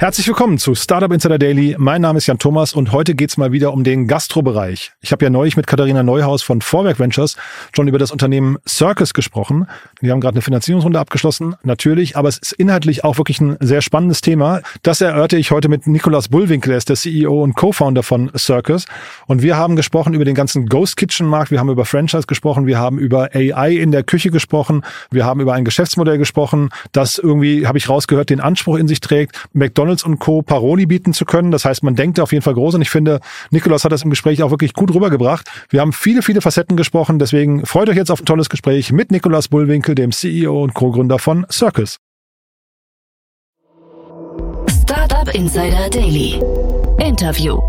Herzlich willkommen zu Startup Insider Daily. Mein Name ist Jan Thomas und heute geht's mal wieder um den Gastrobereich. Ich habe ja neulich mit Katharina Neuhaus von Vorwerk Ventures schon über das Unternehmen Circus gesprochen. Die haben gerade eine Finanzierungsrunde abgeschlossen, natürlich, aber es ist inhaltlich auch wirklich ein sehr spannendes Thema. Das erörte ich heute mit Nikolaus Bullwinkel, er ist der CEO und Co-Founder von Circus. Und wir haben gesprochen über den ganzen Ghost Kitchen Markt, wir haben über Franchise gesprochen, wir haben über AI in der Küche gesprochen, wir haben über ein Geschäftsmodell gesprochen, das irgendwie, habe ich rausgehört, den Anspruch in sich trägt, McDonald's McDonalds und Co. Paroli bieten zu können. Das heißt, man denkt auf jeden Fall groß und ich finde, Nikolaus hat das im Gespräch auch wirklich gut rübergebracht. Wir haben viele, viele Facetten gesprochen, deswegen freut euch jetzt auf ein tolles Gespräch mit Nikolaus Bullwinkel, dem CEO und Co-Gründer von Circus. Startup Insider Daily. Interview.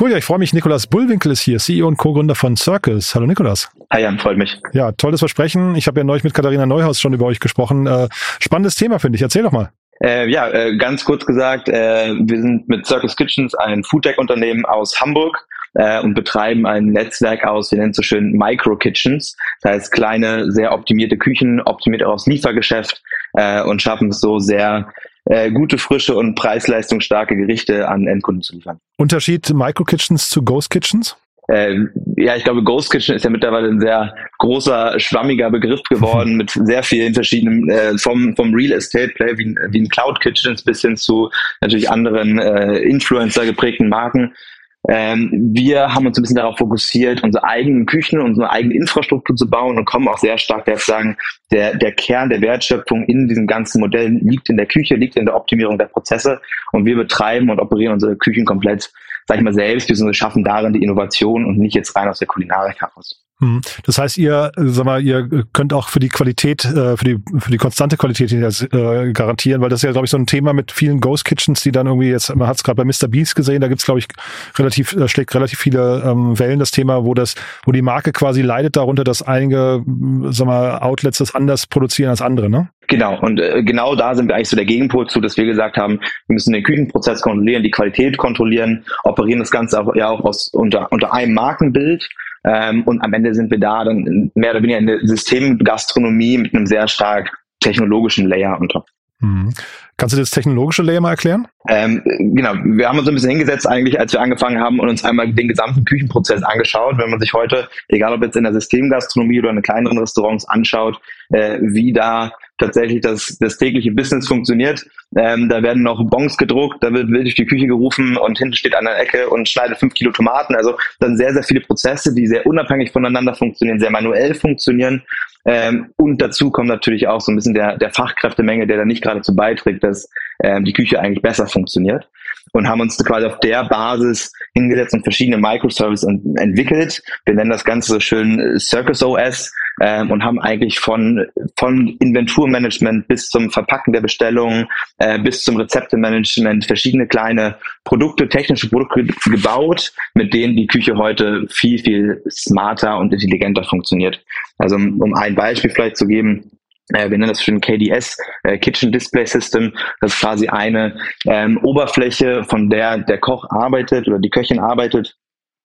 Cool, ja, ich freue mich. Nikolaus Bullwinkel ist hier, CEO und Co-Gründer von Circus. Hallo Nikolaus. Hi Jan, freut mich. Ja, tolles Versprechen. Ich habe ja neulich mit Katharina Neuhaus schon über euch gesprochen. Äh, spannendes Thema, finde ich. Erzähl doch mal. Äh, ja, äh, ganz kurz gesagt, äh, wir sind mit Circus Kitchens ein Foodtech-Unternehmen aus Hamburg äh, und betreiben ein Netzwerk aus, wir nennen es so schön Micro-Kitchens. Das heißt kleine, sehr optimierte Küchen, optimiert auch aufs Liefergeschäft äh, und schaffen es so sehr äh, gute, frische und preisleistungsstarke Gerichte an Endkunden zu liefern. Unterschied Micro-Kitchens zu Ghost Kitchens? Äh, ja, ich glaube, Ghost Kitchen ist ja mittlerweile ein sehr großer, schwammiger Begriff geworden mit sehr vielen verschiedenen, äh, vom, vom Real Estate Play wie, wie ein Cloud Kitchens bis hin zu natürlich anderen äh, Influencer geprägten Marken. Ähm, wir haben uns ein bisschen darauf fokussiert, unsere eigenen Küchen, unsere eigene Infrastruktur zu bauen und kommen auch sehr stark daher sagen, der, der Kern der Wertschöpfung in diesem ganzen Modell liegt in der Küche, liegt in der Optimierung der Prozesse und wir betreiben und operieren unsere Küchen komplett sag ich mal, selbst, wir schaffen darin die Innovation und nicht jetzt rein aus der Kulinarik heraus. Hm. Das heißt, ihr, sag mal, ihr könnt auch für die Qualität, äh, für die für die konstante Qualität äh, garantieren, weil das ist ja, glaube ich, so ein Thema mit vielen Ghost Kitchens, die dann irgendwie jetzt, man hat es gerade bei Mr. Beast gesehen, da gibt's glaube ich, relativ, schlägt relativ viele ähm, Wellen das Thema, wo das, wo die Marke quasi leidet darunter, dass einige, sag mal, Outlets das anders produzieren als andere, ne? Genau, und äh, genau da sind wir eigentlich so der Gegenpol zu, dass wir gesagt haben, wir müssen den Küchenprozess kontrollieren, die Qualität kontrollieren, operieren das Ganze auch, ja auch aus, unter, unter einem Markenbild ähm, und am Ende sind wir da dann mehr oder weniger in der Systemgastronomie mit einem sehr stark technologischen Layer unter. Kannst du das technologische Layer mal erklären? Ähm, genau, wir haben uns ein bisschen hingesetzt eigentlich, als wir angefangen haben und uns einmal den gesamten Küchenprozess angeschaut. Wenn man sich heute, egal ob jetzt in der Systemgastronomie oder in kleineren Restaurants anschaut, äh, wie da tatsächlich das, das tägliche Business funktioniert. Ähm, da werden noch Bons gedruckt, da wird wild durch die Küche gerufen und hinten steht an der Ecke und schneidet fünf Kilo Tomaten. Also dann sehr, sehr viele Prozesse, die sehr unabhängig voneinander funktionieren, sehr manuell funktionieren. Ähm, und dazu kommt natürlich auch so ein bisschen der, der Fachkräftemenge, der da nicht gerade zu beiträgt, dass ähm, die Küche eigentlich besser funktioniert und haben uns quasi auf der Basis hingesetzt und verschiedene Microservices entwickelt. Wir nennen das Ganze so schön äh, Circus OS ähm, und haben eigentlich von, von Inventurmanagement bis zum Verpacken der Bestellungen, äh, bis zum Rezeptemanagement verschiedene kleine Produkte, technische Produkte gebaut, mit denen die Küche heute viel, viel smarter und intelligenter funktioniert. Also um, ein Beispiel vielleicht zu geben, wir nennen das schon KDS, äh, Kitchen Display System. Das ist quasi eine ähm, Oberfläche, von der der Koch arbeitet oder die Köchin arbeitet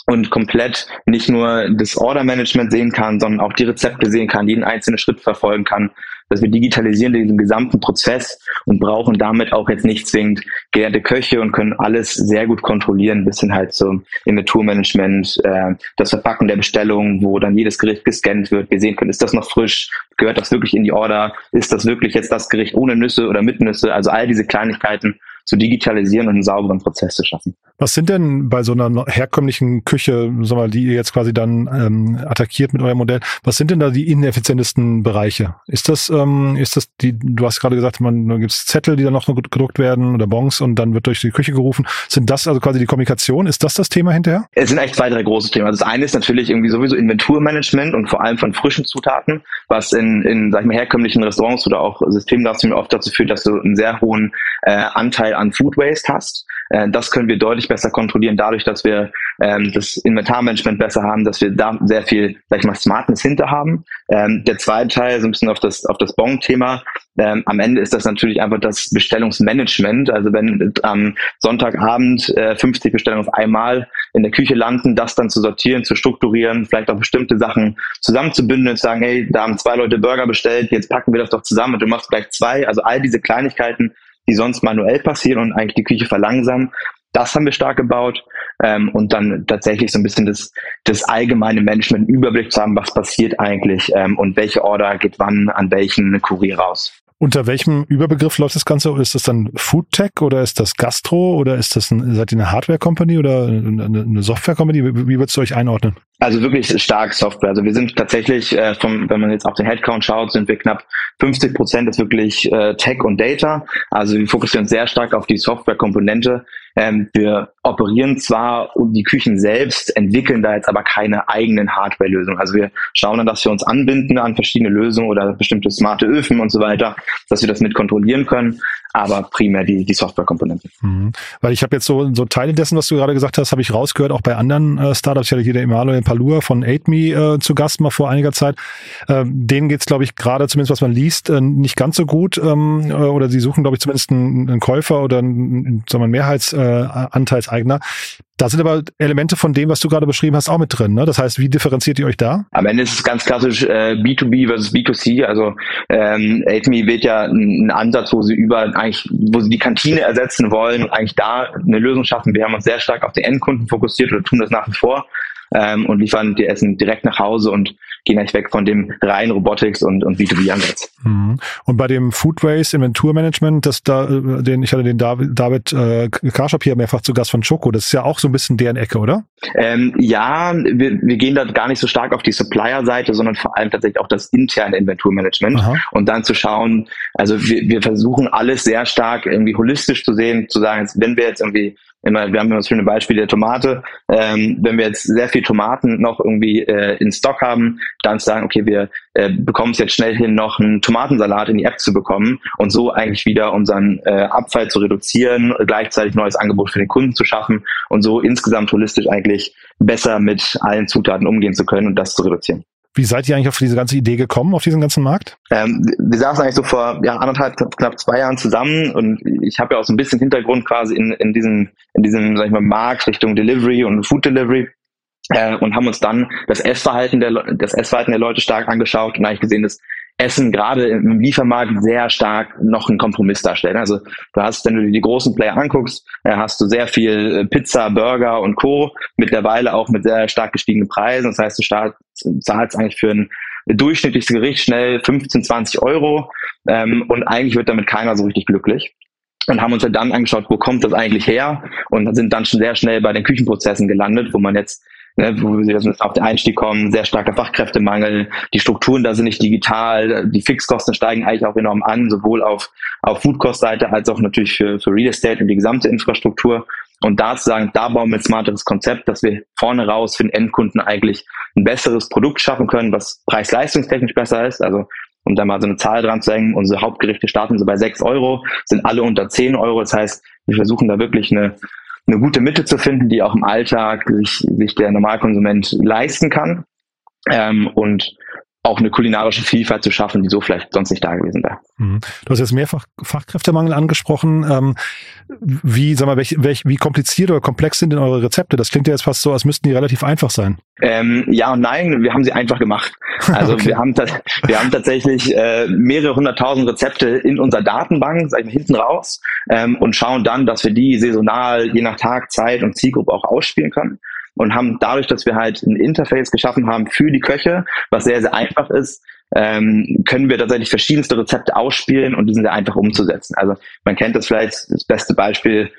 und komplett nicht nur das Order-Management sehen kann, sondern auch die Rezepte sehen kann, jeden einzelnen Schritt verfolgen kann. Dass wir digitalisieren diesen gesamten Prozess und brauchen damit auch jetzt nicht zwingend gelernte Köche und können alles sehr gut kontrollieren, bis hin halt zum Inventurmanagement, äh, das Verpacken der Bestellung, wo dann jedes Gericht gescannt wird, wir sehen können, ist das noch frisch, gehört das wirklich in die Order, ist das wirklich jetzt das Gericht ohne Nüsse oder mit Nüsse, also all diese Kleinigkeiten zu digitalisieren und einen sauberen Prozess zu schaffen. Was sind denn bei so einer herkömmlichen Küche, sag mal, die ihr jetzt quasi dann ähm, attackiert mit eurem Modell, was sind denn da die ineffizientesten Bereiche? Ist das, ähm, ist das die, du hast gerade gesagt, man da gibt's Zettel, die dann noch gedruckt werden oder Bons und dann wird durch die Küche gerufen. Sind das also quasi die Kommunikation? Ist das das Thema hinterher? Es sind eigentlich zwei, drei große Themen. Also das eine ist natürlich irgendwie sowieso Inventurmanagement und vor allem von frischen Zutaten, was in, in sag ich mal, herkömmlichen Restaurants oder auch Systemgastronomie oft dazu führt, dass du einen sehr hohen äh, Anteil Anteil an Food Waste hast. Äh, das können wir deutlich besser kontrollieren, dadurch, dass wir ähm, das Inventarmanagement besser haben, dass wir da sehr viel, sag ich mal, Smartness hinter haben. Ähm, der zweite Teil, so ein bisschen auf das, auf das Bon-Thema. Ähm, am Ende ist das natürlich einfach das Bestellungsmanagement. Also wenn am Sonntagabend äh, 50 Bestellungen auf einmal in der Küche landen, das dann zu sortieren, zu strukturieren, vielleicht auch bestimmte Sachen zusammenzubündeln und zu sagen, hey, da haben zwei Leute Burger bestellt, jetzt packen wir das doch zusammen und du machst gleich zwei. Also all diese Kleinigkeiten die sonst manuell passieren und eigentlich die Küche verlangsamen. Das haben wir stark gebaut ähm, und dann tatsächlich so ein bisschen das, das allgemeine Management, Überblick zu haben, was passiert eigentlich ähm, und welche Order geht wann an welchen Kurier raus. Unter welchem Überbegriff läuft das Ganze? Ist das dann Food Tech oder ist das Gastro oder ist das ein, seid ihr eine Hardware Company oder eine, Software Company? Wie, würdest du euch einordnen? Also wirklich stark Software. Also wir sind tatsächlich, äh, vom, wenn man jetzt auf den Headcount schaut, sind wir knapp 50 Prozent ist wirklich äh, Tech und Data. Also wir fokussieren sehr stark auf die Software-Komponente. Ähm, wir operieren zwar und die Küchen selbst, entwickeln da jetzt aber keine eigenen Hardware-Lösungen. Also wir schauen dann, dass wir uns anbinden an verschiedene Lösungen oder bestimmte smarte Öfen und so weiter, dass wir das mit kontrollieren können, aber primär die, die Software-Komponente. Mhm. Weil ich habe jetzt so, so Teile dessen, was du gerade gesagt hast, habe ich rausgehört, auch bei anderen äh, Startups. Ich hatte hier der Emanuel Palua von AidMe äh, zu Gast mal vor einiger Zeit. Äh, denen geht's, glaube ich, gerade zumindest was man liest, äh, nicht ganz so gut. Ähm, äh, oder sie suchen, glaube ich, zumindest einen, einen Käufer oder einen, sagen wir, Mehrheits- äh, Anteilseigner. Da sind aber Elemente von dem, was du gerade beschrieben hast, auch mit drin. Ne? Das heißt, wie differenziert ihr euch da? Am Ende ist es ganz klassisch äh, B2B versus B2C. Also ähm, AidMe wird ja ein, ein Ansatz, wo sie über eigentlich, wo sie die Kantine ersetzen wollen und eigentlich da eine Lösung schaffen. Wir haben uns sehr stark auf den Endkunden fokussiert oder tun das nach wie vor ähm, und liefern die Essen direkt nach Hause und gehen eigentlich weg von dem reinen Robotics und, und B2B-Ansatz. Mhm. Und bei dem Food Waste Inventurmanagement, das da, äh, den, ich hatte den David, David äh, Karschap hier mehrfach zu Gast von Choco, das ist ja auch so ein bisschen deren Ecke, oder? Ähm, ja, wir, wir gehen da gar nicht so stark auf die Supplier-Seite, sondern vor allem tatsächlich auch das interne Inventurmanagement Aha. und dann zu schauen, also wir, wir versuchen alles sehr stark irgendwie holistisch zu sehen, zu sagen, wenn wir jetzt irgendwie immer, wir haben immer das schöne Beispiel der Tomate. Ähm, wenn wir jetzt sehr viel Tomaten noch irgendwie äh, in Stock haben, dann sagen, okay, wir äh, bekommen es jetzt schnell hin, noch einen Tomatensalat in die App zu bekommen und so eigentlich wieder unseren äh, Abfall zu reduzieren, gleichzeitig neues Angebot für den Kunden zu schaffen und so insgesamt holistisch eigentlich besser mit allen Zutaten umgehen zu können und das zu reduzieren. Wie seid ihr eigentlich auf diese ganze Idee gekommen, auf diesen ganzen Markt? Ähm, wir saßen eigentlich so vor ja, anderthalb, knapp zwei Jahren zusammen und ich habe ja auch so ein bisschen Hintergrund quasi in, in diesem, in diesem, sag ich mal, Markt Richtung Delivery und Food Delivery. Äh, und haben uns dann das Essverhalten der das Essverhalten der Leute stark angeschaut und eigentlich gesehen, dass Essen gerade im Liefermarkt sehr stark noch einen Kompromiss darstellt. Also du hast, wenn du dir die großen Player anguckst, äh, hast du sehr viel äh, Pizza, Burger und Co. Mittlerweile auch mit sehr stark gestiegenen Preisen. Das heißt, du zahlst eigentlich für ein durchschnittliches Gericht schnell 15, 20 Euro ähm, und eigentlich wird damit keiner so richtig glücklich und haben uns dann angeschaut, wo kommt das eigentlich her und sind dann schon sehr schnell bei den Küchenprozessen gelandet, wo man jetzt ne, wo wir auf den Einstieg kommen, sehr starker Fachkräftemangel, die Strukturen da sind nicht digital, die Fixkosten steigen eigentlich auch enorm an, sowohl auf, auf Foodcost-Seite als auch natürlich für, für Real Estate und die gesamte Infrastruktur. Und da zu sagen, da bauen wir ein smarteres Konzept, dass wir vorne raus für den Endkunden eigentlich ein besseres Produkt schaffen können, was preis-leistungstechnisch besser ist. Also um da mal so eine Zahl dran zu hängen, unsere Hauptgerichte starten so bei 6 Euro, sind alle unter 10 Euro. Das heißt, wir versuchen da wirklich eine, eine gute Mitte zu finden, die auch im Alltag sich, sich der Normalkonsument leisten kann. Ähm, und auch eine kulinarische Vielfalt zu schaffen, die so vielleicht sonst nicht da gewesen wäre. Mhm. Du hast jetzt mehrfach Fachkräftemangel angesprochen. Ähm, wie, sag mal, welch, welch, wie kompliziert oder komplex sind denn eure Rezepte? Das klingt ja jetzt fast so, als müssten die relativ einfach sein. Ähm, ja und nein, wir haben sie einfach gemacht. Also okay. wir haben wir haben tatsächlich äh, mehrere hunderttausend Rezepte in unserer Datenbank, sag ich mal, hinten raus ähm, und schauen dann, dass wir die saisonal je nach Tag, Zeit und Zielgruppe auch ausspielen können und haben dadurch, dass wir halt ein Interface geschaffen haben für die Köche, was sehr, sehr einfach ist, ähm, können wir tatsächlich verschiedenste Rezepte ausspielen und die sind sehr einfach umzusetzen. Also man kennt das vielleicht, das beste Beispiel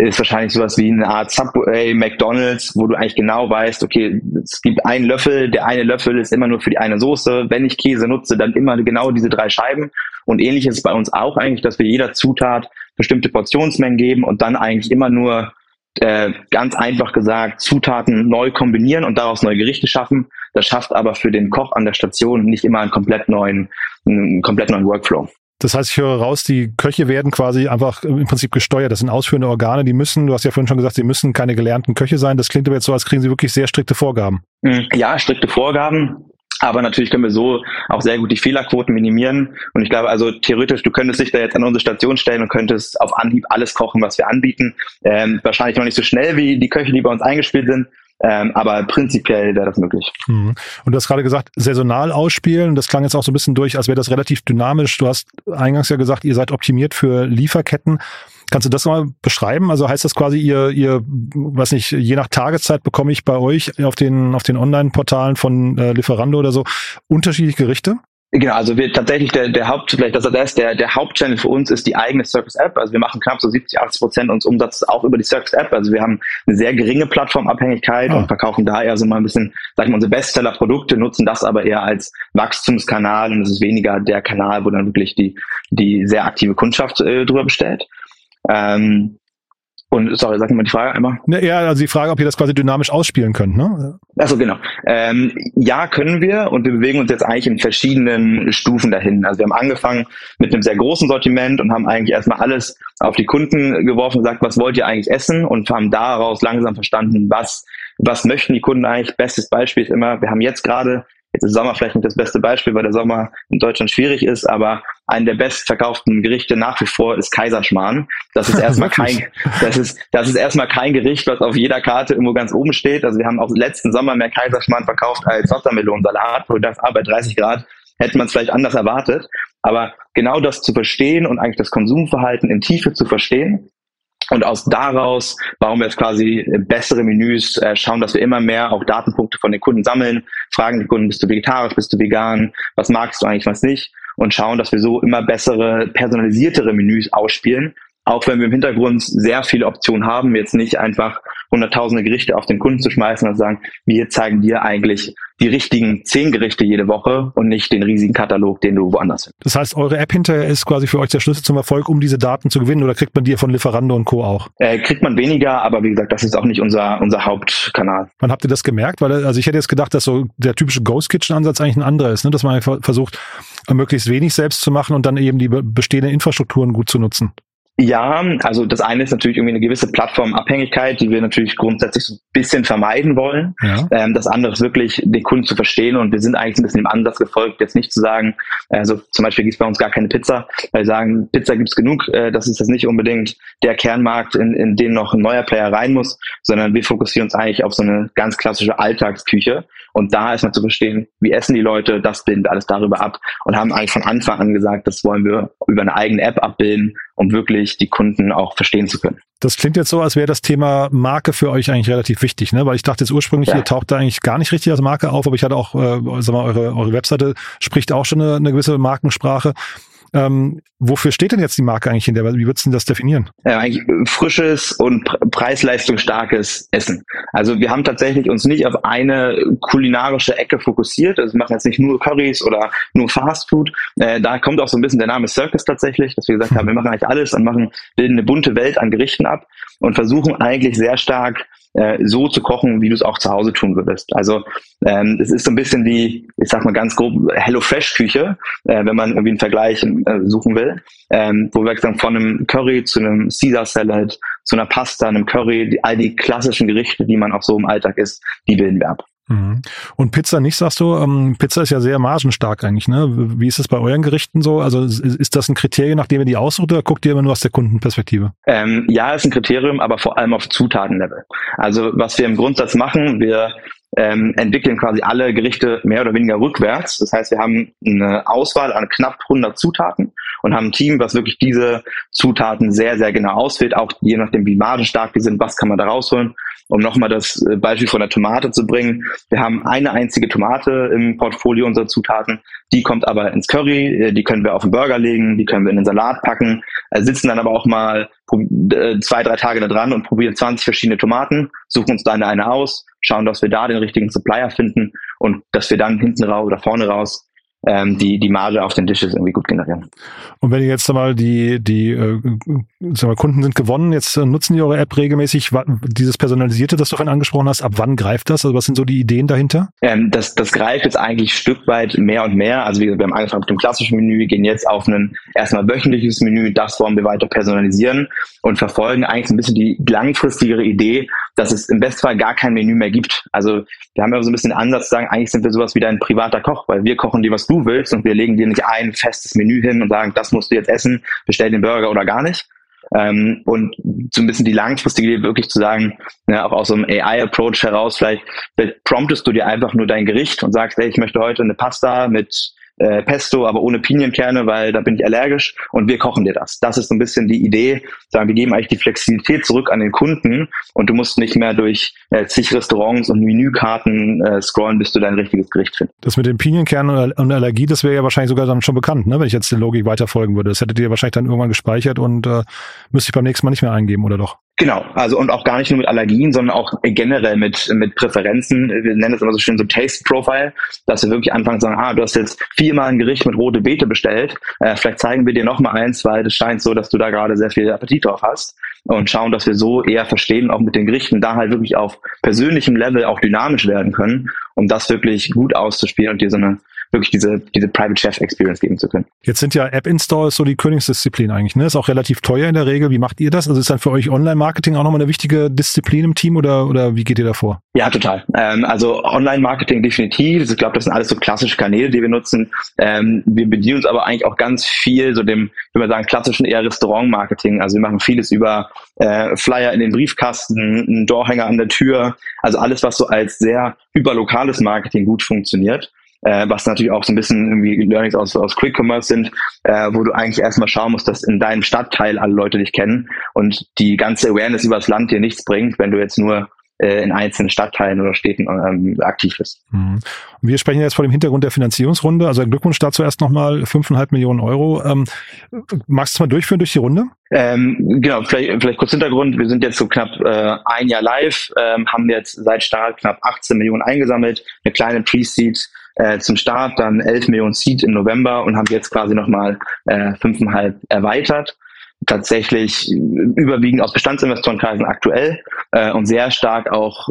ist wahrscheinlich sowas wie eine Art Subway, McDonalds, wo du eigentlich genau weißt, okay, es gibt einen Löffel, der eine Löffel ist immer nur für die eine Soße. Wenn ich Käse nutze, dann immer genau diese drei Scheiben. Und ähnlich ist es bei uns auch eigentlich, dass wir jeder Zutat bestimmte Portionsmengen geben und dann eigentlich immer nur äh, ganz einfach gesagt Zutaten neu kombinieren und daraus neue Gerichte schaffen. Das schafft aber für den Koch an der Station nicht immer einen komplett neuen, einen komplett neuen Workflow. Das heißt, ich höre raus, die Köche werden quasi einfach im Prinzip gesteuert. Das sind ausführende Organe, die müssen, du hast ja vorhin schon gesagt, sie müssen keine gelernten Köche sein. Das klingt aber jetzt so, als kriegen sie wirklich sehr strikte Vorgaben. Ja, strikte Vorgaben. Aber natürlich können wir so auch sehr gut die Fehlerquoten minimieren. Und ich glaube, also theoretisch, du könntest dich da jetzt an unsere Station stellen und könntest auf Anhieb alles kochen, was wir anbieten. Ähm, wahrscheinlich noch nicht so schnell wie die Köche, die bei uns eingespielt sind. Ähm, aber prinzipiell wäre das möglich. Mhm. Und du hast gerade gesagt, saisonal ausspielen. Das klang jetzt auch so ein bisschen durch, als wäre das relativ dynamisch. Du hast eingangs ja gesagt, ihr seid optimiert für Lieferketten. Kannst du das mal beschreiben? Also heißt das quasi, ihr, ihr, was nicht, je nach Tageszeit bekomme ich bei euch auf den, auf den Online-Portalen von äh, Lieferando oder so unterschiedliche Gerichte? Genau, also wir tatsächlich der, der Haupt, vielleicht das ist der, der Hauptchannel für uns ist die eigene Circus App. Also wir machen knapp so 70, 80 Prozent unseres Umsatzes auch über die Circus App. Also wir haben eine sehr geringe Plattformabhängigkeit oh. und verkaufen da eher so mal ein bisschen, sag ich mal, unsere Bestseller-Produkte, nutzen das aber eher als Wachstumskanal und es ist weniger der Kanal, wo dann wirklich die, die sehr aktive Kundschaft äh, drüber bestellt. Ähm, und sorry, sag mal die Frage einmal. Ja, also die Frage, ob ihr das quasi dynamisch ausspielen könnt, ne? Achso, genau. Ähm, ja, können wir und wir bewegen uns jetzt eigentlich in verschiedenen Stufen dahin. Also wir haben angefangen mit einem sehr großen Sortiment und haben eigentlich erstmal alles auf die Kunden geworfen und gesagt, was wollt ihr eigentlich essen? Und haben daraus langsam verstanden, was, was möchten die Kunden eigentlich? Bestes Beispiel ist immer, wir haben jetzt gerade Jetzt ist Sommer vielleicht nicht das beste Beispiel, weil der Sommer in Deutschland schwierig ist, aber ein der bestverkauften Gerichte nach wie vor ist Kaiserschmarrn. Das ist erstmal kein, das ist, das ist erstmal kein Gericht, was auf jeder Karte irgendwo ganz oben steht. Also wir haben auch letzten Sommer mehr Kaiserschmarrn verkauft als Wassermelonensalat, wo du dachtest, ah, bei 30 Grad hätte man es vielleicht anders erwartet. Aber genau das zu verstehen und eigentlich das Konsumverhalten in Tiefe zu verstehen, und aus daraus bauen wir jetzt quasi bessere Menüs, äh, schauen, dass wir immer mehr auch Datenpunkte von den Kunden sammeln, fragen die Kunden, bist du vegetarisch, bist du vegan, was magst du eigentlich, was nicht? Und schauen, dass wir so immer bessere, personalisiertere Menüs ausspielen, auch wenn wir im Hintergrund sehr viele Optionen haben, jetzt nicht einfach hunderttausende Gerichte auf den Kunden zu schmeißen und sagen, wir zeigen dir eigentlich die richtigen zehn Gerichte jede Woche und nicht den riesigen Katalog, den du woanders findest. Das heißt, eure App hinterher ist quasi für euch der Schlüssel zum Erfolg, um diese Daten zu gewinnen oder kriegt man die von Lieferando und Co. auch? Äh, kriegt man weniger, aber wie gesagt, das ist auch nicht unser, unser Hauptkanal. Wann habt ihr das gemerkt? Weil, also ich hätte jetzt gedacht, dass so der typische Ghost Kitchen Ansatz eigentlich ein anderer ist, ne? dass man versucht, möglichst wenig selbst zu machen und dann eben die bestehenden Infrastrukturen gut zu nutzen. Ja, also das eine ist natürlich irgendwie eine gewisse Plattformabhängigkeit, die wir natürlich grundsätzlich so ein bisschen vermeiden wollen. Ja. Ähm, das andere ist wirklich, den Kunden zu verstehen und wir sind eigentlich ein bisschen im Ansatz gefolgt, jetzt nicht zu sagen, also zum Beispiel gibt es bei uns gar keine Pizza, weil wir sagen, Pizza gibt's genug, äh, das ist jetzt nicht unbedingt der Kernmarkt, in, in den noch ein neuer Player rein muss, sondern wir fokussieren uns eigentlich auf so eine ganz klassische Alltagsküche und da ist mal zu verstehen, wie essen die Leute, das bilden wir alles darüber ab und haben eigentlich von Anfang an gesagt, das wollen wir über eine eigene App abbilden, um wirklich die Kunden auch verstehen zu können. Das klingt jetzt so, als wäre das Thema Marke für euch eigentlich relativ wichtig, ne? Weil ich dachte jetzt ursprünglich, ja. ihr taucht da eigentlich gar nicht richtig als Marke auf, aber ich hatte auch, äh, sag mal, eure, eure Webseite spricht auch schon eine, eine gewisse Markensprache. Ähm, wofür steht denn jetzt die Marke eigentlich hinter? Wie würdest du das definieren? Ja, eigentlich frisches und preisleistungsstarkes Essen. Also wir haben tatsächlich uns nicht auf eine kulinarische Ecke fokussiert. Also wir machen jetzt nicht nur Currys oder nur Fast Food. Äh, da kommt auch so ein bisschen der Name Circus tatsächlich, dass wir gesagt haben, wir machen eigentlich alles und machen, bilden eine bunte Welt an Gerichten ab und versuchen eigentlich sehr stark äh, so zu kochen, wie du es auch zu Hause tun würdest. Also ähm, es ist so ein bisschen die, ich sag mal ganz grob, Hello Fresh Küche, äh, wenn man irgendwie einen Vergleich äh, suchen will, ähm, wo wir sagen, von einem Curry zu einem Caesar Salad, zu einer Pasta, einem Curry, die, all die klassischen Gerichte, die man auch so im Alltag isst, die bilden wir ab. Mhm. Und Pizza nicht, sagst du? Ähm, Pizza ist ja sehr margenstark eigentlich, ne? Wie ist es bei euren Gerichten so? Also ist das ein Kriterium, nach dem ihr die aussucht oder guckt ihr immer nur aus der Kundenperspektive? Ähm, ja, ist ein Kriterium, aber vor allem auf Zutatenlevel. Also was wir im Grundsatz machen, wir ähm, entwickeln quasi alle Gerichte mehr oder weniger rückwärts. Das heißt, wir haben eine Auswahl an knapp 100 Zutaten und haben ein Team, was wirklich diese Zutaten sehr, sehr genau auswählt, auch je nachdem, wie margenstark die sind, was kann man da rausholen. Um nochmal das äh, Beispiel von der Tomate zu bringen. Wir haben eine einzige Tomate im Portfolio unserer Zutaten. Die kommt aber ins Curry, äh, die können wir auf den Burger legen, die können wir in den Salat packen, äh, sitzen dann aber auch mal zwei, drei Tage da dran und probieren 20 verschiedene Tomaten, suchen uns dann eine aus, schauen, dass wir da den richtigen Supplier finden und dass wir dann hinten raus oder vorne raus ähm, die, die Marge auf den Dishes irgendwie gut generieren. Und wenn ihr jetzt mal die, die äh, mal, Kunden sind gewonnen, jetzt äh, nutzen die eure App regelmäßig, dieses Personalisierte, das du vorhin angesprochen hast, ab wann greift das? Also was sind so die Ideen dahinter? Ähm, das, das greift jetzt eigentlich Stück weit mehr und mehr. Also wir, wir haben angefangen mit dem klassischen Menü, gehen jetzt auf ein erstmal wöchentliches Menü, das wollen wir weiter personalisieren und verfolgen eigentlich ein bisschen die langfristigere Idee, dass es im Bestfall gar kein Menü mehr gibt. Also wir haben ja so ein bisschen den Ansatz zu sagen, eigentlich sind wir sowas wie dein privater Koch, weil wir kochen dir, was du willst und wir legen dir nicht ein festes Menü hin und sagen, das musst du jetzt essen, bestell den Burger oder gar nicht, Ähm, und so ein bisschen die langfristige Idee wirklich zu sagen, ja, auch aus so einem AI-Approach heraus, vielleicht, vielleicht promptest du dir einfach nur dein Gericht und sagst, ey, ich möchte heute eine Pasta mit äh, Pesto, aber ohne Pinienkerne, weil da bin ich allergisch und wir kochen dir das. Das ist so ein bisschen die Idee, sagen, wir geben eigentlich die Flexibilität zurück an den Kunden und du musst nicht mehr durch äh, zig Restaurants und Menükarten äh, scrollen, bis du dein richtiges Gericht findest. Das mit den Pinienkernen und Allergie, das wäre ja wahrscheinlich sogar dann schon bekannt, ne? wenn ich jetzt der Logik weiterfolgen würde. Das hättet ihr wahrscheinlich dann irgendwann gespeichert und äh, müsste ich beim nächsten Mal nicht mehr eingeben, oder doch? Genau, also und auch gar nicht nur mit Allergien, sondern auch generell mit, mit Präferenzen. Wir nennen das immer so schön so Taste Profile, dass wir wirklich anfangen zu sagen, ah, du hast jetzt viermal ein Gericht mit rote Beete bestellt, äh, vielleicht zeigen wir dir noch mal eins, weil es scheint so, dass du da gerade sehr viel Appetit drauf hast und schauen, dass wir so eher verstehen, auch mit den Gerichten da halt wirklich auf persönlichem Level auch dynamisch werden können, um das wirklich gut auszuspielen und dir so eine wirklich diese, diese Private Chef Experience geben zu können. Jetzt sind ja App-Installs so die Königsdisziplin eigentlich, ne? Ist auch relativ teuer in der Regel. Wie macht ihr das? Also ist dann für euch Online-Marketing auch nochmal eine wichtige Disziplin im Team oder, oder wie geht ihr davor? Ja, total. Ähm, also Online-Marketing definitiv. Ich glaube, das sind alles so klassische Kanäle, die wir nutzen. Ähm, wir bedienen uns aber eigentlich auch ganz viel so dem, wie man sagen, klassischen eher Restaurant-Marketing. Also wir machen vieles über äh, Flyer in den Briefkasten, einen Doorhänger an der Tür. Also alles, was so als sehr überlokales Marketing gut funktioniert äh, was natürlich auch so ein bisschen irgendwie Learnings aus, aus Quick Commerce sind, äh, wo du eigentlich erstmal schauen musst, dass in deinem Stadtteil alle Leute dich kennen und die ganze Awareness über das Land dir nichts bringt, wenn du jetzt nur in einzelnen Stadtteilen oder Städten ähm, aktiv bist. Mhm. Wir sprechen jetzt vor dem Hintergrund der Finanzierungsrunde. Also Glückwunsch dazu erst nochmal 5,5 Millionen Euro. Ähm, magst du es mal durchführen durch die Runde? Ähm, genau, vielleicht, vielleicht kurz Hintergrund. Wir sind jetzt so knapp äh, ein Jahr live, ähm, haben jetzt seit Start knapp 18 Millionen eingesammelt, eine kleine Pre-Seed äh, zum Start, dann 11 Millionen Seed im November und haben jetzt quasi nochmal äh, 5,5 erweitert. Tatsächlich überwiegend aus Bestandsinvestorenkreisen aktuell äh, und sehr stark auch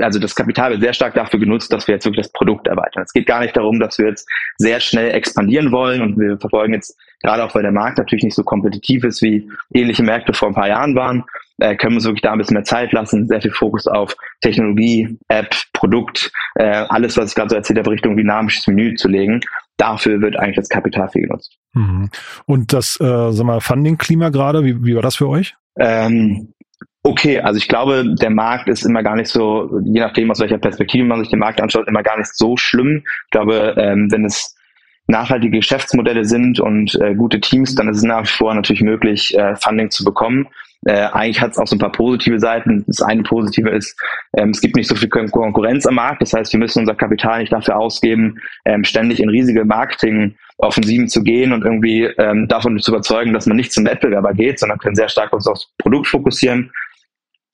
also das Kapital wird sehr stark dafür genutzt, dass wir jetzt wirklich das Produkt erweitern. Es geht gar nicht darum, dass wir jetzt sehr schnell expandieren wollen und wir verfolgen jetzt, gerade auch weil der Markt natürlich nicht so kompetitiv ist, wie ähnliche Märkte vor ein paar Jahren waren, äh, können wir uns wirklich da ein bisschen mehr Zeit lassen, sehr viel Fokus auf Technologie, App, Produkt, äh, alles, was ich gerade so erzählt habe, Richtung dynamisches Menü zu legen. Dafür wird eigentlich das Kapital viel genutzt. Mhm. Und das, äh, sag mal, Funding-Klima gerade, wie, wie war das für euch? Ähm, Okay, also ich glaube, der Markt ist immer gar nicht so, je nachdem, aus welcher Perspektive man sich den Markt anschaut, immer gar nicht so schlimm. Ich glaube, ähm, wenn es nachhaltige Geschäftsmodelle sind und äh, gute Teams, dann ist es nach wie vor natürlich möglich, äh, Funding zu bekommen. Äh, eigentlich hat es auch so ein paar positive Seiten. Das eine positive ist, ähm, es gibt nicht so viel Konkurrenz am Markt. Das heißt, wir müssen unser Kapital nicht dafür ausgeben, ähm, ständig in riesige Marketing-Offensiven zu gehen und irgendwie ähm, davon zu überzeugen, dass man nicht zum Wettbewerber geht, sondern können sehr stark uns aufs Produkt fokussieren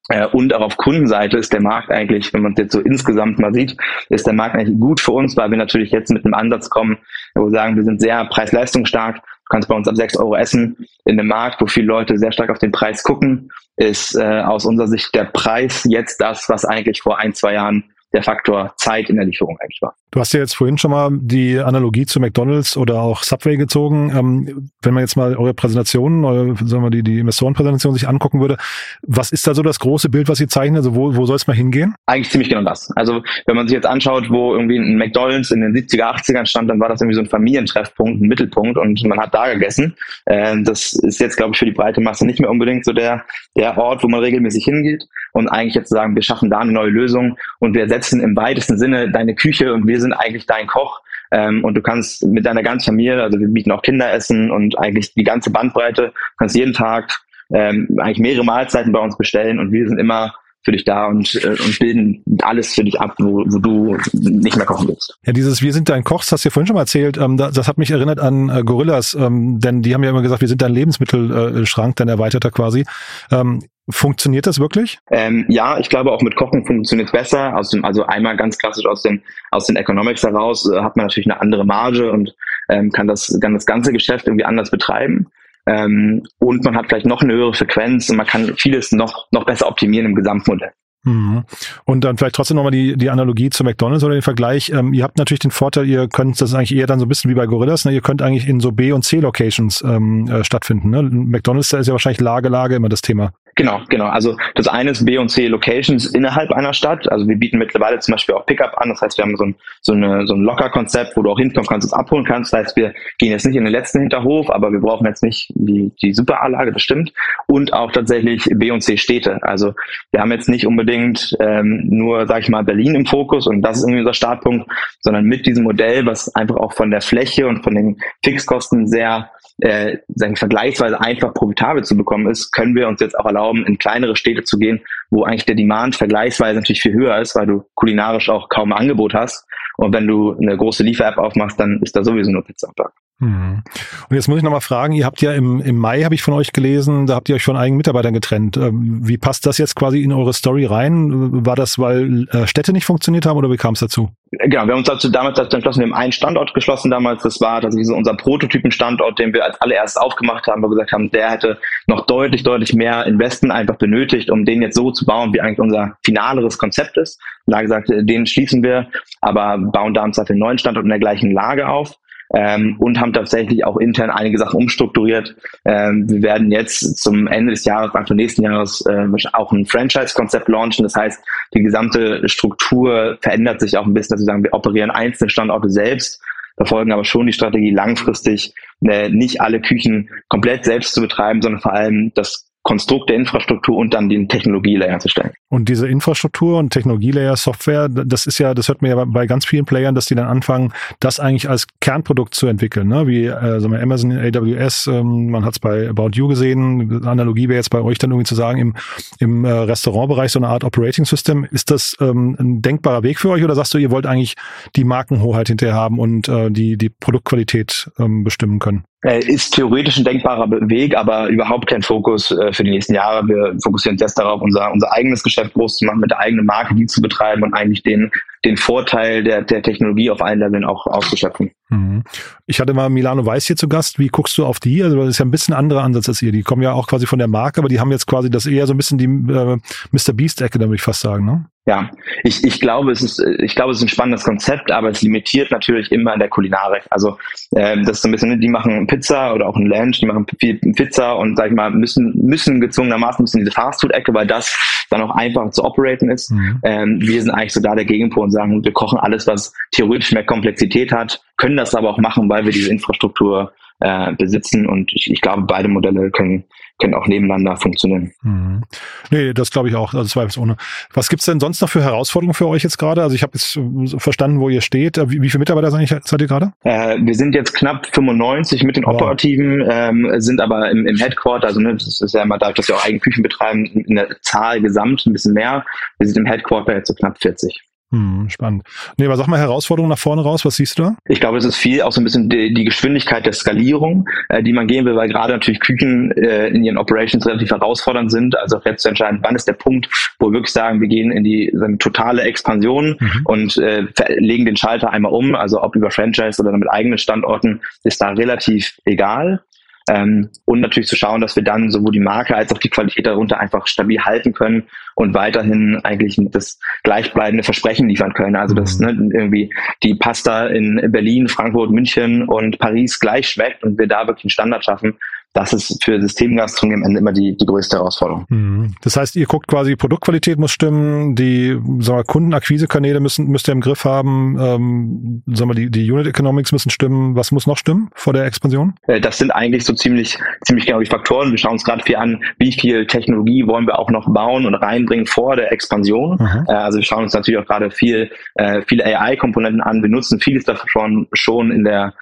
äh, und auch auf Kundenseite ist der Markt eigentlich, wenn man es jetzt so insgesamt mal sieht, ist der Markt eigentlich gut für uns, weil wir natürlich jetzt mit einem Ansatz kommen, wo wir sagen, wir sind sehr preis-leistungsstark. Kannst bei uns ab 6 Euro essen. In einem Markt, wo viele Leute sehr stark auf den Preis gucken, ist äh, aus unserer Sicht der Preis jetzt das, was eigentlich vor ein, zwei Jahren der Faktor Zeit in der Lieferung eigentlich war. Du hast ja jetzt vorhin schon mal die Analogie zu McDonalds oder auch Subway gezogen. Ähm, wenn man jetzt mal eure Präsentationen, eure, sagen wir, die, die Investorenpräsentation sich angucken würde, was ist da so das große Bild, was ihr zeichnet? Also wo, wo soll es mal hingehen? Eigentlich ziemlich genau das. Also wenn man sich jetzt anschaut, wo irgendwie ein McDonalds in den 70er, 80ern stand, dann war das irgendwie so ein Familientreffpunkt, ein Mittelpunkt und man hat da gegessen. Äh, das ist jetzt, glaube ich, für die breite Masse nicht mehr unbedingt so der, der Ort, wo man regelmäßig hingeht. Und eigentlich jetzt zu sagen, wir schaffen da eine neue Lösung und wir setzen im weitesten Sinne deine Küche und wir sind eigentlich dein Koch. Ähm, und du kannst mit deiner ganzen Familie, also wir bieten auch Kinderessen und eigentlich die ganze Bandbreite, kannst jeden Tag ähm, eigentlich mehrere Mahlzeiten bei uns bestellen und wir sind immer für dich da und, äh, und bilden alles für dich ab, wo, wo du nicht mehr kochen willst. Ja, dieses Wir sind dein Koch, das hast du ja vorhin schon mal erzählt, ähm, das, das hat mich erinnert an äh, Gorillas, ähm, denn die haben ja immer gesagt, wir sind dein Lebensmittelschrank, dein erweiterter quasi. Ähm, Funktioniert das wirklich? Ähm, ja, ich glaube auch mit Kochen funktioniert es besser. Aus dem, also einmal ganz klassisch aus den, aus den Economics heraus äh, hat man natürlich eine andere Marge und ähm, kann, das, kann das ganze Geschäft irgendwie anders betreiben. Ähm, und man hat vielleicht noch eine höhere Frequenz und man kann vieles noch, noch besser optimieren im Gesamtmodell. Mhm. Und dann vielleicht trotzdem nochmal die, die Analogie zu McDonalds oder den Vergleich. Ähm, ihr habt natürlich den Vorteil, ihr könnt, das ist eigentlich eher dann so ein bisschen wie bei Gorillas, ne? ihr könnt eigentlich in so B- und C-Locations ähm, äh, stattfinden. Ne? McDonalds, da ist ja wahrscheinlich Lage, Lage immer das Thema. Genau, genau. Also das eine ist B und C Locations innerhalb einer Stadt. Also wir bieten mittlerweile zum Beispiel auch Pickup an. Das heißt, wir haben so ein, so eine, so ein Locker-Konzept, wo du auch hinkommen kannst, es abholen kannst. Das heißt, wir gehen jetzt nicht in den letzten Hinterhof, aber wir brauchen jetzt nicht die, die Superanlage, das stimmt. und auch tatsächlich B und C Städte. Also wir haben jetzt nicht unbedingt ähm, nur, sage ich mal, Berlin im Fokus und das ist irgendwie unser Startpunkt, sondern mit diesem Modell, was einfach auch von der Fläche und von den Fixkosten sehr äh, vergleichsweise einfach profitabel zu bekommen ist, können wir uns jetzt auch erlauben, in kleinere Städte zu gehen, wo eigentlich der Demand vergleichsweise natürlich viel höher ist, weil du kulinarisch auch kaum Angebot hast. Und wenn du eine große Liefer-App aufmachst, dann ist da sowieso nur Pizza am Tag. Mhm. Und jetzt muss ich nochmal fragen, ihr habt ja im, im Mai, habe ich von euch gelesen, da habt ihr euch von eigenen Mitarbeitern getrennt. Ähm, wie passt das jetzt quasi in eure Story rein? War das, weil äh, Städte nicht funktioniert haben oder wie kam es dazu? Genau, wir haben uns dazu damals dazu entschlossen, wir haben einen Standort geschlossen damals. Das war tatsächlich so unser Prototypen-Standort, den wir als allererstes aufgemacht haben, wo wir gesagt haben, der hätte noch deutlich, deutlich mehr Investment einfach benötigt, um den jetzt so zu bauen, wie eigentlich unser finaleres Konzept ist. Da gesagt, den schließen wir, aber bauen da uns dafür einen neuen Standort in der gleichen Lage auf ähm, und haben tatsächlich auch intern einige Sachen umstrukturiert. Ähm, wir werden jetzt zum Ende des Jahres, Anfang nächsten Jahres äh, auch ein Franchise-Konzept launchen. Das heißt, die gesamte Struktur verändert sich auch ein bisschen, dass wir sagen, wir operieren einzelne Standorte selbst, verfolgen aber schon die Strategie langfristig, äh, nicht alle Küchen komplett selbst zu betreiben, sondern vor allem das Konstrukt der Infrastruktur und dann den Technologielayer zu stellen. Und diese Infrastruktur und Technologielayer Software, das ist ja, das hört man ja bei ganz vielen Playern, dass die dann anfangen, das eigentlich als Kernprodukt zu entwickeln, ne? wie äh, sagen wir, Amazon, AWS, ähm, man hat es bei About You gesehen, Analogie wäre jetzt bei euch dann irgendwie zu sagen, im, im äh, Restaurantbereich so eine Art Operating System. Ist das ähm, ein denkbarer Weg für euch oder sagst du, ihr wollt eigentlich die Markenhoheit hinterher haben und äh, die, die Produktqualität ähm, bestimmen können? Äh, ist theoretisch ein denkbarer Weg, aber überhaupt kein Fokus äh, für die nächsten Jahre. Wir fokussieren jetzt darauf, unser, unser eigenes Geschäft groß zu machen, mit der eigenen Marke die zu betreiben und eigentlich den, den Vorteil der, der Technologie auf allen Leveln auch auszuschöpfen. Mhm. Ich hatte mal Milano Weiß hier zu Gast. Wie guckst du auf die? Also das ist ja ein bisschen anderer Ansatz als ihr. Die kommen ja auch quasi von der Marke, aber die haben jetzt quasi das eher so ein bisschen die äh, Mr. Beast-Ecke, da würde ich fast sagen, ne? Ja, ich, ich glaube, es ist, ich glaube, es ist ein spannendes Konzept, aber es limitiert natürlich immer in der Kulinarik. Also äh, das ist so ein bisschen, die machen Pizza oder auch ein Lunch, die machen viel Pizza und sag ich mal, müssen, müssen gezwungenermaßen müssen diese Fastfood-Ecke, weil das dann auch einfach zu operaten ist. Mhm. Ähm, wir sind eigentlich so da der Gegenpol und sagen, wir kochen alles, was theoretisch mehr Komplexität hat, können das aber auch machen, weil wir diese Infrastruktur äh, besitzen und ich, ich glaube, beide Modelle können können auch nebeneinander funktionieren. Mhm. Nee, das glaube ich auch, also zweifelsohne. Was gibt's denn sonst noch für Herausforderungen für euch jetzt gerade? Also ich habe jetzt verstanden, wo ihr steht. Wie, wie viele Mitarbeiter seid, seid ihr gerade? Äh, wir sind jetzt knapp 95 mit den wow. Operativen, ähm, sind aber im, im Headquarter, also ne, das ist ja immer dadurch, dass wir auch eigene Küchen betreiben, in der Zahl gesamt ein bisschen mehr. Wir sind im Headquarter jetzt so knapp 40. Hm, spannend. Nee, aber sag mal Herausforderung nach vorne raus, was siehst du da? Ich glaube, es ist viel auch so ein bisschen die, die Geschwindigkeit der Skalierung, äh, die man gehen will, weil gerade natürlich Küchen äh, in ihren Operations relativ herausfordernd sind. Also auch jetzt zu entscheiden, wann ist der Punkt, wo wir wirklich sagen, wir gehen in die sagen, totale Expansion mhm. und äh, legen den Schalter einmal um. Also ob über Franchise oder mit eigenen Standorten, ist da relativ egal. Ähm, und natürlich zu schauen, dass wir dann sowohl die Marke als auch die Qualität darunter einfach stabil halten können und weiterhin eigentlich das gleichbleibende Versprechen liefern können. Also dass mhm. ne, irgendwie die Pasta in Berlin, Frankfurt, München und Paris gleich schmeckt und wir da wirklich einen Standard schaffen, das ist für Systemgastronomie am Ende immer die, die größte Herausforderung. Mhm. Das heißt, ihr guckt quasi, Produktqualität muss stimmen, die sagen wir, Kundenakquisekanäle müssen, müsst ihr im Griff haben, ähm, sagen wir, die, die Unit Economics müssen stimmen. Was muss noch stimmen vor der Expansion? Äh, das sind eigentlich so ziemlich, ziemlich genau die Faktoren. Wir schauen uns gerade viel an, wie viel Technologie wollen wir auch noch bauen und reinbringen vor der Expansion. Mhm. Also wir schauen uns natürlich auch gerade viel, äh, viele AI-Komponenten an. Wir nutzen vieles davon schon in der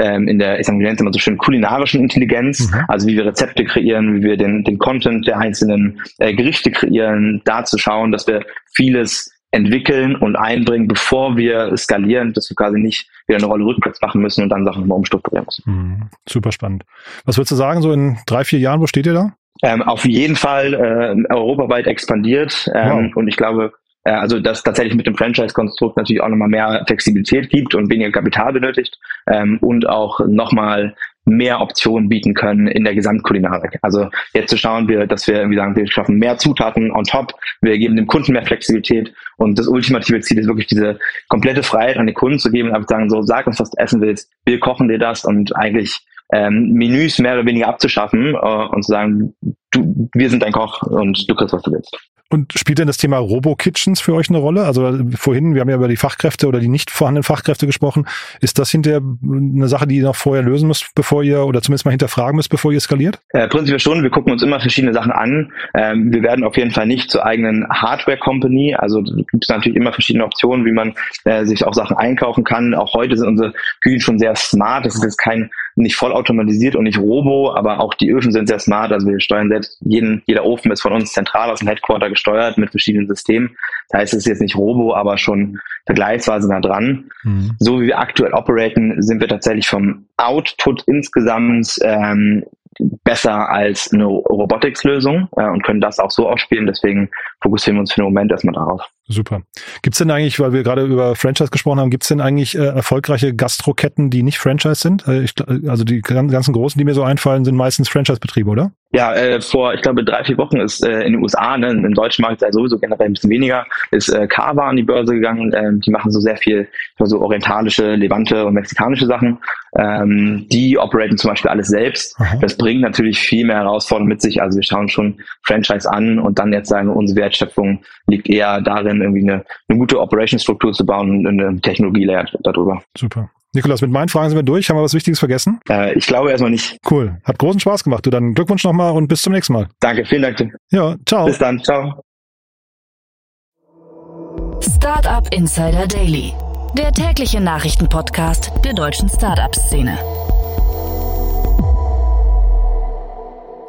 ähm, in der, ich sage immer so schön, kulinarischen Intelligenz, mhm. also wie wir Rezepte kreieren, wie wir den, den Content der einzelnen äh, Gerichte kreieren, da zu schauen, dass wir vieles entwickeln und einbringen, bevor wir skalieren, dass wir quasi nicht wieder eine Rolle rückwärts machen müssen und dann Sachen mal umstrukturieren müssen. Mhm. Super spannend. Was würdest du sagen, so in drei, vier Jahren, wo steht ihr da? Ähm, auf jeden Fall äh, europaweit expandiert ähm, wow. und ich glaube, also dass tatsächlich mit dem Franchise-Konstrukt natürlich auch nochmal mehr Flexibilität gibt und weniger Kapital benötigt ähm, und auch nochmal mehr Optionen bieten können in der Gesamtkulinarik. Also jetzt zu schauen wir, dass wir irgendwie sagen, wir schaffen mehr Zutaten on top, wir geben dem Kunden mehr Flexibilität und das ultimative Ziel ist wirklich diese komplette Freiheit an den Kunden zu geben und einfach sagen, so sag uns, was du essen willst, wir kochen dir das und eigentlich ähm, Menüs mehr oder weniger abzuschaffen äh, und zu sagen, du, wir sind dein Koch und du kriegst, was du willst. Und spielt denn das Thema Robo-Kitchens für euch eine Rolle? Also vorhin, wir haben ja über die Fachkräfte oder die nicht vorhandenen Fachkräfte gesprochen. Ist das hinterher eine Sache, die ihr noch vorher lösen müsst, bevor ihr oder zumindest mal hinterfragen müsst, bevor ihr skaliert? Äh, prinzipiell schon. Wir gucken uns immer verschiedene Sachen an. Ähm, wir werden auf jeden Fall nicht zur eigenen Hardware-Company. Also gibt es natürlich immer verschiedene Optionen, wie man äh, sich auch Sachen einkaufen kann. Auch heute sind unsere Küchen schon sehr smart. Das ist jetzt kein nicht vollautomatisiert und nicht robo, aber auch die Öfen sind sehr smart. Also wir steuern selbst jeden, jeder Ofen ist von uns zentral aus dem Headquarter gesteuert mit verschiedenen Systemen. Das heißt, es ist jetzt nicht robo, aber schon vergleichsweise nah dran. Mhm. So wie wir aktuell operaten, sind wir tatsächlich vom Output insgesamt ähm, besser als eine Robotics-Lösung äh, und können das auch so ausspielen. Deswegen fokussieren wir uns für den Moment erstmal darauf. Super. Gibt es denn eigentlich, weil wir gerade über Franchise gesprochen haben, gibt es denn eigentlich äh, erfolgreiche Gastroketten, die nicht Franchise sind? Äh, ich, also die ganzen großen, die mir so einfallen, sind meistens Franchise-Betriebe, oder? Ja, äh, vor, ich glaube, drei, vier Wochen ist äh, in den USA, ne, im deutschen Markt ist sowieso generell ein bisschen weniger, ist äh, Kava an die Börse gegangen. Äh, die machen so sehr viel so orientalische, levante und mexikanische Sachen. Ähm, die operaten zum Beispiel alles selbst. Aha. Das bringt natürlich viel mehr Herausforderungen mit sich. Also wir schauen schon Franchise an und dann jetzt sagen, unsere Wertschöpfung liegt eher darin, irgendwie eine, eine gute Operationsstruktur zu bauen und eine Technologie-Layer darüber. Super. Nikolas, mit meinen Fragen sind wir durch. Haben wir was Wichtiges vergessen? Äh, ich glaube erstmal nicht. Cool. Hat großen Spaß gemacht. Du dann Glückwunsch nochmal und bis zum nächsten Mal. Danke, vielen Dank. Ja, ciao. Bis dann, ciao. Startup Insider Daily, der tägliche Nachrichtenpodcast der deutschen Startup-Szene.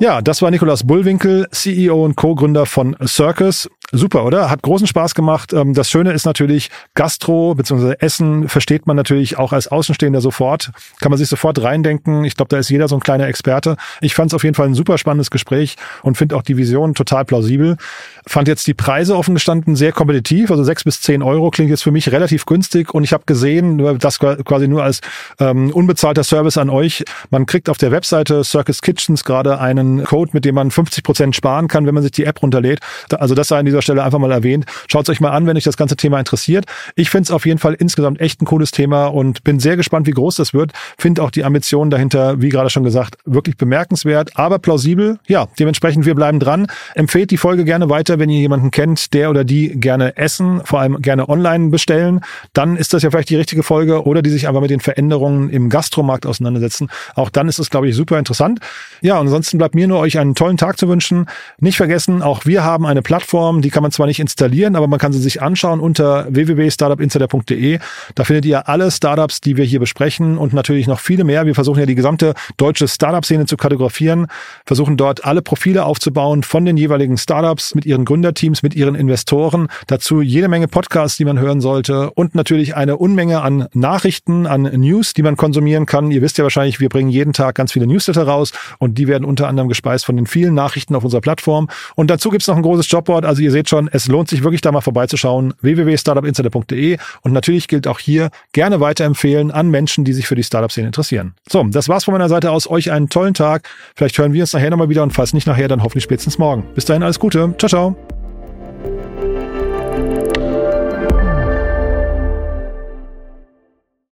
Ja, das war Nikolas Bullwinkel, CEO und Co-Gründer von Circus. Super, oder? Hat großen Spaß gemacht. Ähm, das Schöne ist natürlich, Gastro bzw. Essen versteht man natürlich auch als Außenstehender sofort. Kann man sich sofort reindenken. Ich glaube, da ist jeder so ein kleiner Experte. Ich fand es auf jeden Fall ein super spannendes Gespräch und finde auch die Vision total plausibel. Fand jetzt die Preise offen gestanden sehr kompetitiv. Also sechs bis zehn Euro klingt jetzt für mich relativ günstig. Und ich habe gesehen, das quasi nur als ähm, unbezahlter Service an euch. Man kriegt auf der Webseite Circus Kitchens gerade einen Code, mit dem man 50 Prozent sparen kann, wenn man sich die App runterlädt. Also das sei an dieser Stelle einfach mal erwähnt. Schaut es euch mal an, wenn euch das ganze Thema interessiert. Ich finde es auf jeden Fall insgesamt echt ein cooles Thema und bin sehr gespannt, wie groß das wird. Finde auch die Ambitionen dahinter, wie gerade schon gesagt, wirklich bemerkenswert, aber plausibel. Ja, dementsprechend, wir bleiben dran. Empfehlt die Folge gerne weiter, wenn ihr jemanden kennt, der oder die gerne essen, vor allem gerne online bestellen. Dann ist das ja vielleicht die richtige Folge oder die sich aber mit den Veränderungen im Gastromarkt auseinandersetzen. Auch dann ist es, glaube ich, super interessant. Ja, und ansonsten bleibt mir nur euch einen tollen Tag zu wünschen. Nicht vergessen, auch wir haben eine Plattform, die kann man zwar nicht installieren, aber man kann sie sich anschauen unter www.startupinsider.de. Da findet ihr alle Startups, die wir hier besprechen und natürlich noch viele mehr. Wir versuchen ja die gesamte deutsche Startup-Szene zu kartografieren, versuchen dort alle Profile aufzubauen von den jeweiligen Startups mit ihren Gründerteams, mit ihren Investoren. Dazu jede Menge Podcasts, die man hören sollte und natürlich eine Unmenge an Nachrichten, an News, die man konsumieren kann. Ihr wisst ja wahrscheinlich, wir bringen jeden Tag ganz viele Newsletter raus und die werden unter anderem gespeist von den vielen Nachrichten auf unserer Plattform. Und dazu gibt's noch ein großes Jobboard. Also ihr seht schon, es lohnt sich wirklich da mal vorbeizuschauen. www.startupinsider.de und natürlich gilt auch hier gerne weiterempfehlen an Menschen, die sich für die Startup-Szene interessieren. So, das war's von meiner Seite aus. Euch einen tollen Tag. Vielleicht hören wir uns nachher nochmal wieder und falls nicht nachher, dann hoffentlich spätestens morgen. Bis dahin alles Gute. Ciao, ciao.